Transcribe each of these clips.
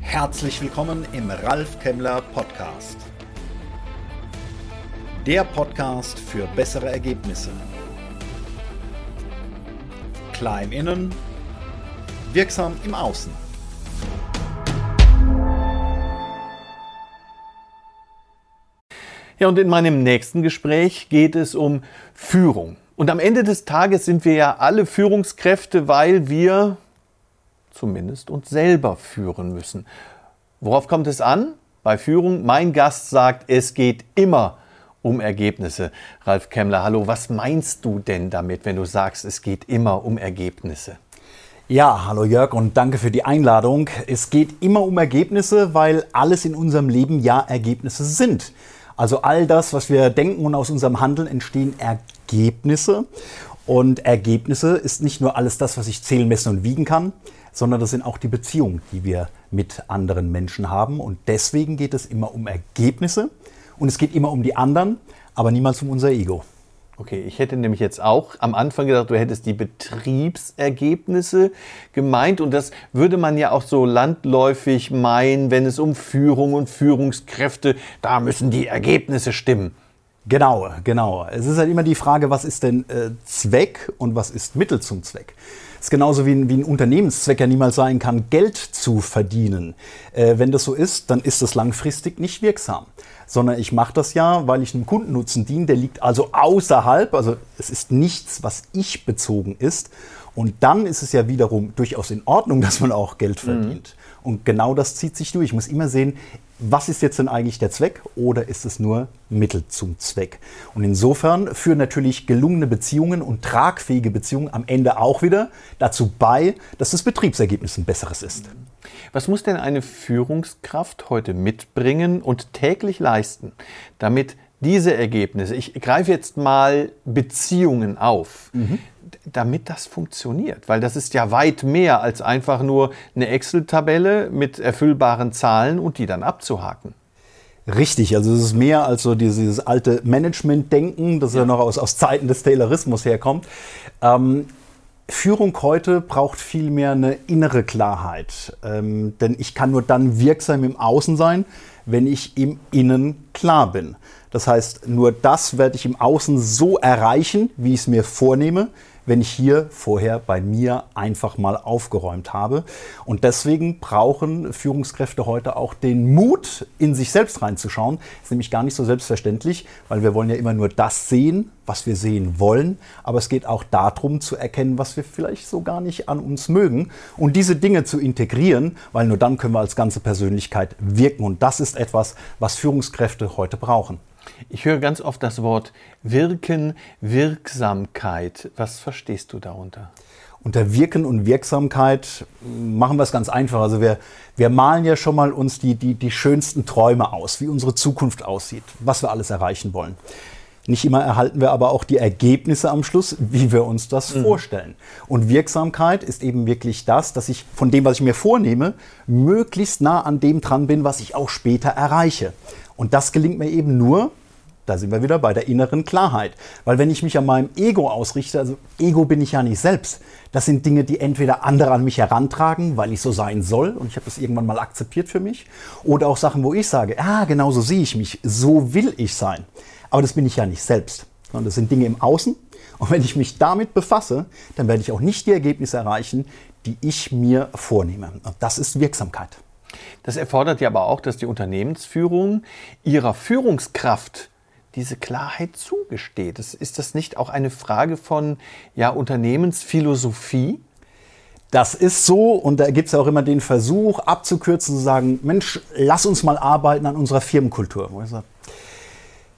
Herzlich willkommen im Ralf Kemmler Podcast. Der Podcast für bessere Ergebnisse. Klar im Innen, wirksam im Außen. Ja, und in meinem nächsten Gespräch geht es um Führung. Und am Ende des Tages sind wir ja alle Führungskräfte, weil wir zumindest uns selber führen müssen. Worauf kommt es an? Bei Führung, mein Gast sagt, es geht immer um Ergebnisse. Ralf Kemmler, hallo, was meinst du denn damit, wenn du sagst, es geht immer um Ergebnisse? Ja, hallo Jörg und danke für die Einladung. Es geht immer um Ergebnisse, weil alles in unserem Leben ja Ergebnisse sind. Also all das, was wir denken und aus unserem Handeln entstehen Ergebnisse. Und Ergebnisse ist nicht nur alles das, was ich zählen, messen und wiegen kann, sondern das sind auch die Beziehungen, die wir mit anderen Menschen haben. Und deswegen geht es immer um Ergebnisse und es geht immer um die anderen, aber niemals um unser Ego. Okay, ich hätte nämlich jetzt auch am Anfang gedacht, du hättest die Betriebsergebnisse gemeint und das würde man ja auch so landläufig meinen, wenn es um Führung und Führungskräfte, da müssen die Ergebnisse stimmen. Genau, genau. Es ist halt immer die Frage, was ist denn äh, Zweck und was ist Mittel zum Zweck? Es ist genauso wie ein, wie ein Unternehmenszweck ja niemals sein kann, Geld zu verdienen. Äh, wenn das so ist, dann ist das langfristig nicht wirksam sondern ich mache das ja, weil ich einem Kundennutzen diene. Der liegt also außerhalb, also es ist nichts, was ich bezogen ist. Und dann ist es ja wiederum durchaus in Ordnung, dass man auch Geld verdient. Mhm. Und genau das zieht sich durch. Ich muss immer sehen, was ist jetzt denn eigentlich der Zweck oder ist es nur Mittel zum Zweck? Und insofern führen natürlich gelungene Beziehungen und tragfähige Beziehungen am Ende auch wieder dazu bei, dass das Betriebsergebnis ein besseres ist. Was muss denn eine Führungskraft heute mitbringen und täglich leisten, damit diese Ergebnisse, ich greife jetzt mal Beziehungen auf, mhm. Damit das funktioniert? Weil das ist ja weit mehr als einfach nur eine Excel-Tabelle mit erfüllbaren Zahlen und die dann abzuhaken. Richtig, also es ist mehr als so dieses alte Management-Denken, das ja. ja noch aus, aus Zeiten des Taylorismus herkommt. Ähm, Führung heute braucht vielmehr eine innere Klarheit. Ähm, denn ich kann nur dann wirksam im Außen sein, wenn ich im Innen klar bin. Das heißt, nur das werde ich im Außen so erreichen, wie ich es mir vornehme, wenn ich hier vorher bei mir einfach mal aufgeräumt habe. Und deswegen brauchen Führungskräfte heute auch den Mut, in sich selbst reinzuschauen. Das ist nämlich gar nicht so selbstverständlich, weil wir wollen ja immer nur das sehen, was wir sehen wollen. Aber es geht auch darum zu erkennen, was wir vielleicht so gar nicht an uns mögen und diese Dinge zu integrieren, weil nur dann können wir als ganze Persönlichkeit wirken. Und das ist etwas, was Führungskräfte heute brauchen. Ich höre ganz oft das Wort Wirken, Wirksamkeit. Was verstehst du darunter? Unter Wirken und Wirksamkeit machen wir es ganz einfach. Also wir, wir malen ja schon mal uns die, die, die schönsten Träume aus, wie unsere Zukunft aussieht, was wir alles erreichen wollen. Nicht immer erhalten wir aber auch die Ergebnisse am Schluss, wie wir uns das mhm. vorstellen. Und Wirksamkeit ist eben wirklich das, dass ich von dem, was ich mir vornehme, möglichst nah an dem dran bin, was ich auch später erreiche. Und das gelingt mir eben nur, da sind wir wieder bei der inneren Klarheit. Weil wenn ich mich an meinem Ego ausrichte, also Ego bin ich ja nicht selbst. Das sind Dinge, die entweder andere an mich herantragen, weil ich so sein soll und ich habe das irgendwann mal akzeptiert für mich. Oder auch Sachen, wo ich sage, ja, genau so sehe ich mich, so will ich sein. Aber das bin ich ja nicht selbst. Sondern das sind Dinge im Außen. Und wenn ich mich damit befasse, dann werde ich auch nicht die Ergebnisse erreichen, die ich mir vornehme. Und das ist Wirksamkeit. Das erfordert ja aber auch, dass die Unternehmensführung ihrer Führungskraft diese Klarheit zugesteht. Ist das nicht auch eine Frage von ja, Unternehmensphilosophie? Das ist so und da gibt es auch immer den Versuch abzukürzen, zu sagen, Mensch, lass uns mal arbeiten an unserer Firmenkultur.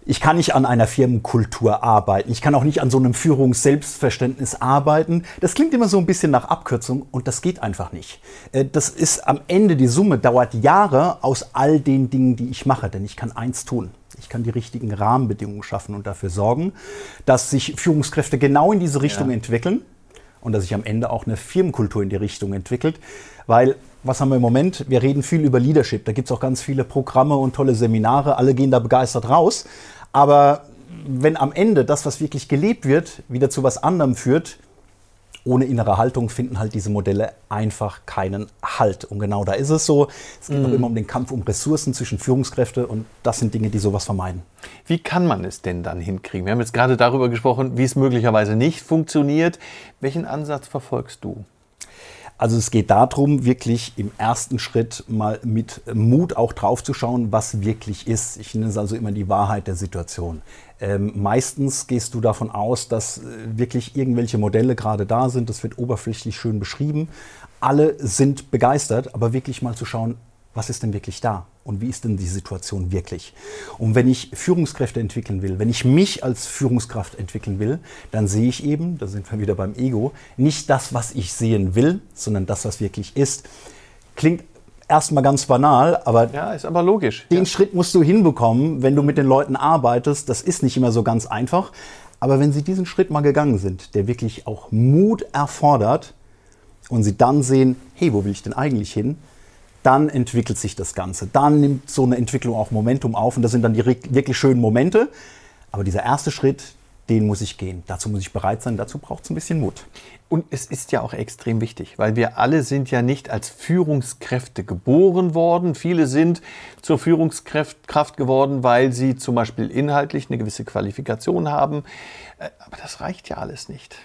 Ich kann nicht an einer Firmenkultur arbeiten. Ich kann auch nicht an so einem Führungsselbstverständnis arbeiten. Das klingt immer so ein bisschen nach Abkürzung und das geht einfach nicht. Äh, das ist am Ende, die Summe dauert Jahre aus all den Dingen, die ich mache, denn ich kann eins tun. Ich kann die richtigen Rahmenbedingungen schaffen und dafür sorgen, dass sich Führungskräfte genau in diese Richtung ja. entwickeln und dass sich am Ende auch eine Firmenkultur in die Richtung entwickelt. Weil, was haben wir im Moment? Wir reden viel über Leadership. Da gibt es auch ganz viele Programme und tolle Seminare. Alle gehen da begeistert raus. Aber wenn am Ende das, was wirklich gelebt wird, wieder zu was anderem führt, ohne innere Haltung finden halt diese Modelle einfach keinen Halt. Und genau da ist es so. Es geht mhm. immer um den Kampf um Ressourcen zwischen Führungskräfte und das sind Dinge, die sowas vermeiden. Wie kann man es denn dann hinkriegen? Wir haben jetzt gerade darüber gesprochen, wie es möglicherweise nicht funktioniert. Welchen Ansatz verfolgst du? Also es geht darum, wirklich im ersten Schritt mal mit Mut auch drauf zu schauen, was wirklich ist. Ich nenne es also immer die Wahrheit der Situation. Ähm, meistens gehst du davon aus, dass äh, wirklich irgendwelche Modelle gerade da sind. Das wird oberflächlich schön beschrieben. Alle sind begeistert, aber wirklich mal zu schauen, was ist denn wirklich da und wie ist denn die Situation wirklich. Und wenn ich Führungskräfte entwickeln will, wenn ich mich als Führungskraft entwickeln will, dann sehe ich eben, da sind wir wieder beim Ego, nicht das, was ich sehen will, sondern das, was wirklich ist. Klingt erstmal ganz banal, aber, ja, ist aber logisch. Den ja. Schritt musst du hinbekommen, wenn du mit den Leuten arbeitest. Das ist nicht immer so ganz einfach. Aber wenn sie diesen Schritt mal gegangen sind, der wirklich auch Mut erfordert und sie dann sehen, hey, wo will ich denn eigentlich hin? Dann entwickelt sich das Ganze. Dann nimmt so eine Entwicklung auch Momentum auf und das sind dann die wirklich schönen Momente. Aber dieser erste Schritt, den muss ich gehen. Dazu muss ich bereit sein, dazu braucht es ein bisschen Mut. Und es ist ja auch extrem wichtig, weil wir alle sind ja nicht als Führungskräfte geboren worden. Viele sind zur Führungskraft geworden, weil sie zum Beispiel inhaltlich eine gewisse Qualifikation haben. Äh, aber das reicht ja alles nicht.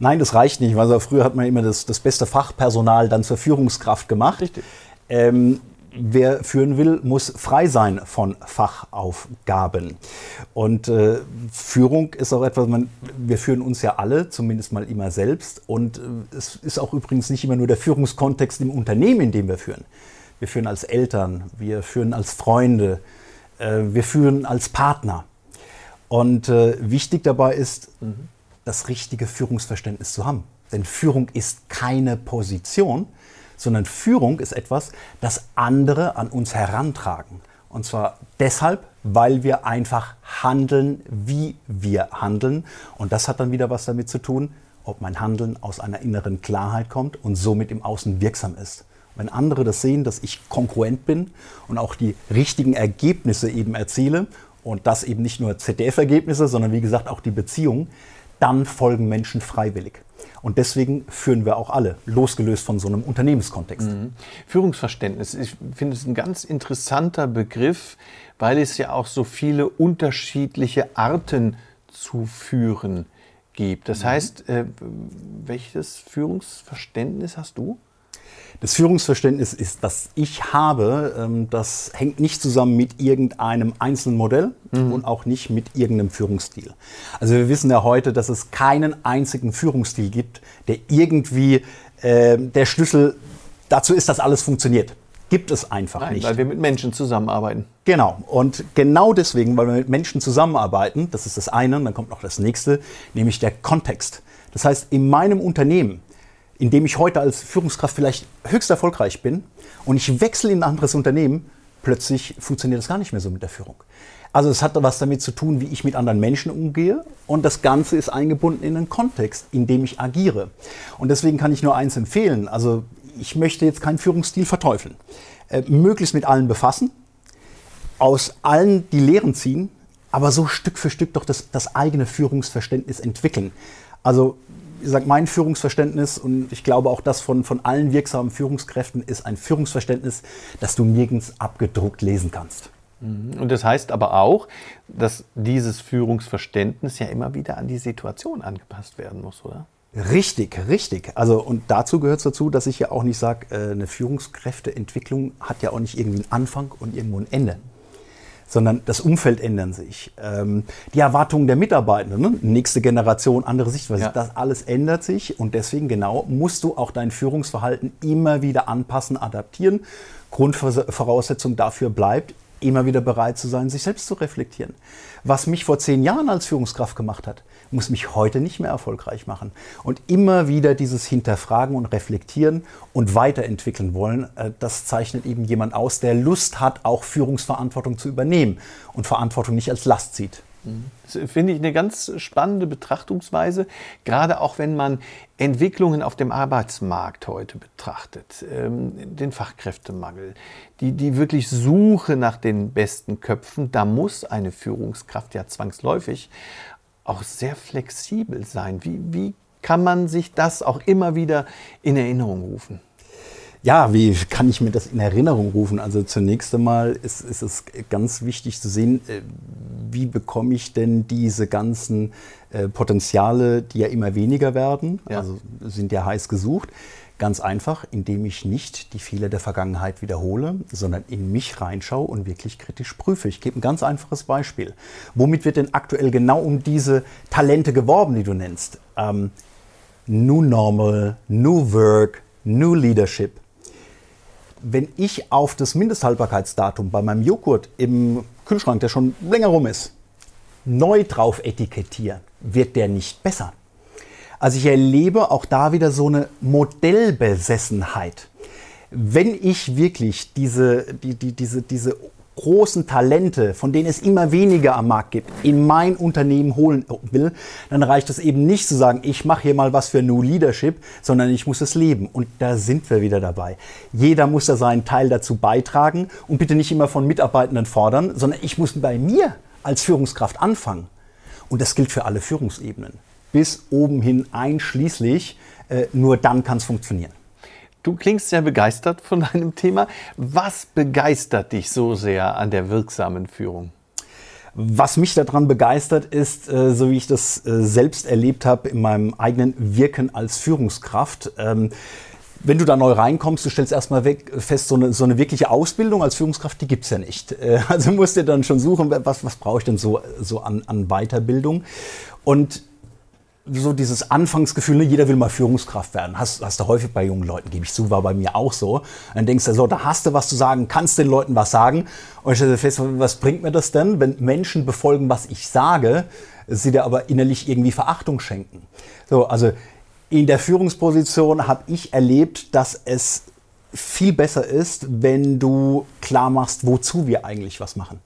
Nein, das reicht nicht, weil früher hat man immer das, das beste Fachpersonal dann zur Führungskraft gemacht. Richtig. Ähm, wer führen will, muss frei sein von Fachaufgaben. Und äh, Führung ist auch etwas, man, wir führen uns ja alle, zumindest mal immer selbst. Und äh, es ist auch übrigens nicht immer nur der Führungskontext im Unternehmen, in dem wir führen. Wir führen als Eltern, wir führen als Freunde, äh, wir führen als Partner. Und äh, wichtig dabei ist, mhm. das richtige Führungsverständnis zu haben. Denn Führung ist keine Position, sondern Führung ist etwas, das andere an uns herantragen. Und zwar deshalb, weil wir einfach handeln, wie wir handeln. Und das hat dann wieder was damit zu tun, ob mein Handeln aus einer inneren Klarheit kommt und somit im Außen wirksam ist. Wenn andere das sehen, dass ich konkurrent bin und auch die richtigen Ergebnisse eben erziele und das eben nicht nur ZDF-Ergebnisse, sondern wie gesagt auch die Beziehung, dann folgen Menschen freiwillig. Und deswegen führen wir auch alle, losgelöst von so einem Unternehmenskontext. Mhm. Führungsverständnis, ich finde es ein ganz interessanter Begriff, weil es ja auch so viele unterschiedliche Arten zu führen gibt. Das mhm. heißt, äh, welches Führungsverständnis hast du? Das Führungsverständnis ist, das ich habe, ähm, das hängt nicht zusammen mit irgendeinem einzelnen Modell mhm. und auch nicht mit irgendeinem Führungsstil. Also wir wissen ja heute, dass es keinen einzigen Führungsstil gibt, der irgendwie äh, der Schlüssel dazu ist, dass alles funktioniert. Gibt es einfach Nein, nicht. Weil wir mit Menschen zusammenarbeiten. Genau. Und genau deswegen, weil wir mit Menschen zusammenarbeiten, das ist das eine, und dann kommt noch das nächste, nämlich der Kontext. Das heißt, in meinem Unternehmen in dem ich heute als Führungskraft vielleicht höchst erfolgreich bin und ich wechsle in ein anderes Unternehmen, plötzlich funktioniert das gar nicht mehr so mit der Führung. Also es hat was damit zu tun, wie ich mit anderen Menschen umgehe und das Ganze ist eingebunden in einen Kontext, in dem ich agiere. Und deswegen kann ich nur eins empfehlen. Also ich möchte jetzt keinen Führungsstil verteufeln. Äh, möglichst mit allen befassen, aus allen die Lehren ziehen, aber so Stück für Stück doch das, das eigene Führungsverständnis entwickeln. Also ich sag, mein Führungsverständnis und ich glaube auch das von, von allen wirksamen Führungskräften ist ein Führungsverständnis, das du nirgends abgedruckt lesen kannst. Mhm. Und das heißt aber auch, dass dieses Führungsverständnis ja immer wieder an die Situation angepasst werden muss, oder? Richtig, richtig. Also und dazu gehört es dazu, dass ich ja auch nicht sage, äh, eine Führungskräfteentwicklung hat ja auch nicht irgendwie einen Anfang und irgendwo ein Ende sondern das Umfeld ändern sich. Ähm, die Erwartungen der Mitarbeitenden, ne? nächste Generation, andere Sichtweise, ja. das alles ändert sich und deswegen genau musst du auch dein Führungsverhalten immer wieder anpassen, adaptieren. Grundvoraussetzung dafür bleibt, immer wieder bereit zu sein, sich selbst zu reflektieren. Was mich vor zehn Jahren als Führungskraft gemacht hat, muss mich heute nicht mehr erfolgreich machen. Und immer wieder dieses Hinterfragen und Reflektieren und weiterentwickeln wollen, äh, das zeichnet eben jemand aus, der Lust hat, auch Führungsverantwortung zu übernehmen und Verantwortung nicht als Last sieht. Das finde ich eine ganz spannende Betrachtungsweise, gerade auch wenn man Entwicklungen auf dem Arbeitsmarkt heute betrachtet, ähm, den Fachkräftemangel, die, die wirklich Suche nach den besten Köpfen, da muss eine Führungskraft ja zwangsläufig auch sehr flexibel sein. Wie, wie kann man sich das auch immer wieder in Erinnerung rufen? Ja, wie kann ich mir das in Erinnerung rufen? Also zunächst einmal ist, ist es ganz wichtig zu sehen, äh, wie bekomme ich denn diese ganzen äh, Potenziale, die ja immer weniger werden, ja. also sind ja heiß gesucht. Ganz einfach, indem ich nicht die Fehler der Vergangenheit wiederhole, sondern in mich reinschaue und wirklich kritisch prüfe. Ich gebe ein ganz einfaches Beispiel. Womit wird denn aktuell genau um diese Talente geworben, die du nennst? Ähm, new Normal, New Work, New Leadership wenn ich auf das Mindesthaltbarkeitsdatum bei meinem Joghurt im Kühlschrank, der schon länger rum ist, neu drauf etikettiere, wird der nicht besser. Also ich erlebe auch da wieder so eine Modellbesessenheit. Wenn ich wirklich diese, die, die, diese, diese großen Talente, von denen es immer weniger am Markt gibt, in mein Unternehmen holen will, dann reicht es eben nicht zu sagen, ich mache hier mal was für New Leadership, sondern ich muss es leben. Und da sind wir wieder dabei. Jeder muss da seinen Teil dazu beitragen und bitte nicht immer von Mitarbeitenden fordern, sondern ich muss bei mir als Führungskraft anfangen. Und das gilt für alle Führungsebenen. Bis oben hin einschließlich. Äh, nur dann kann es funktionieren. Du klingst sehr begeistert von deinem Thema. Was begeistert dich so sehr an der wirksamen Führung? Was mich daran begeistert ist, äh, so wie ich das äh, selbst erlebt habe in meinem eigenen Wirken als Führungskraft. Ähm, wenn du da neu reinkommst, du stellst erstmal weg, fest, so eine, so eine wirkliche Ausbildung als Führungskraft, die gibt es ja nicht. Äh, also musst du dann schon suchen, was, was brauche ich denn so, so an, an Weiterbildung. Und so dieses Anfangsgefühl, ne, jeder will mal Führungskraft werden. Hast, hast du häufig bei jungen Leuten, gebe ich zu, war bei mir auch so. dann denkst du so, da hast du was zu sagen, kannst den Leuten was sagen. Und ich stelle fest, was bringt mir das denn, wenn Menschen befolgen, was ich sage, sie dir aber innerlich irgendwie Verachtung schenken. So, also in der Führungsposition habe ich erlebt, dass es viel besser ist, wenn du klar machst, wozu wir eigentlich was machen.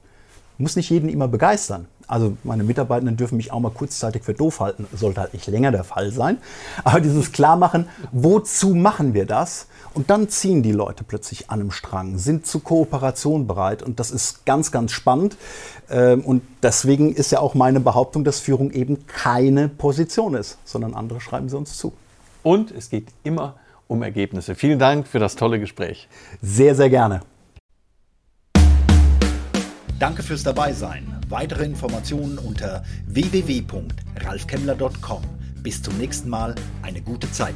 Muss nicht jeden immer begeistern. Also meine Mitarbeitenden dürfen mich auch mal kurzzeitig für doof halten, sollte halt nicht länger der Fall sein. Aber dieses Klarmachen, wozu machen wir das? Und dann ziehen die Leute plötzlich an einem Strang, sind zu Kooperation bereit und das ist ganz, ganz spannend. Ähm, und deswegen ist ja auch meine Behauptung, dass Führung eben keine Position ist, sondern andere schreiben sie uns zu. Und es geht immer um Ergebnisse. Vielen Dank für das tolle Gespräch. Sehr, sehr gerne. Danke fürs Dabeisein. Weitere Informationen unter www.ralfkemmler.com. Bis zum nächsten Mal. Eine gute Zeit.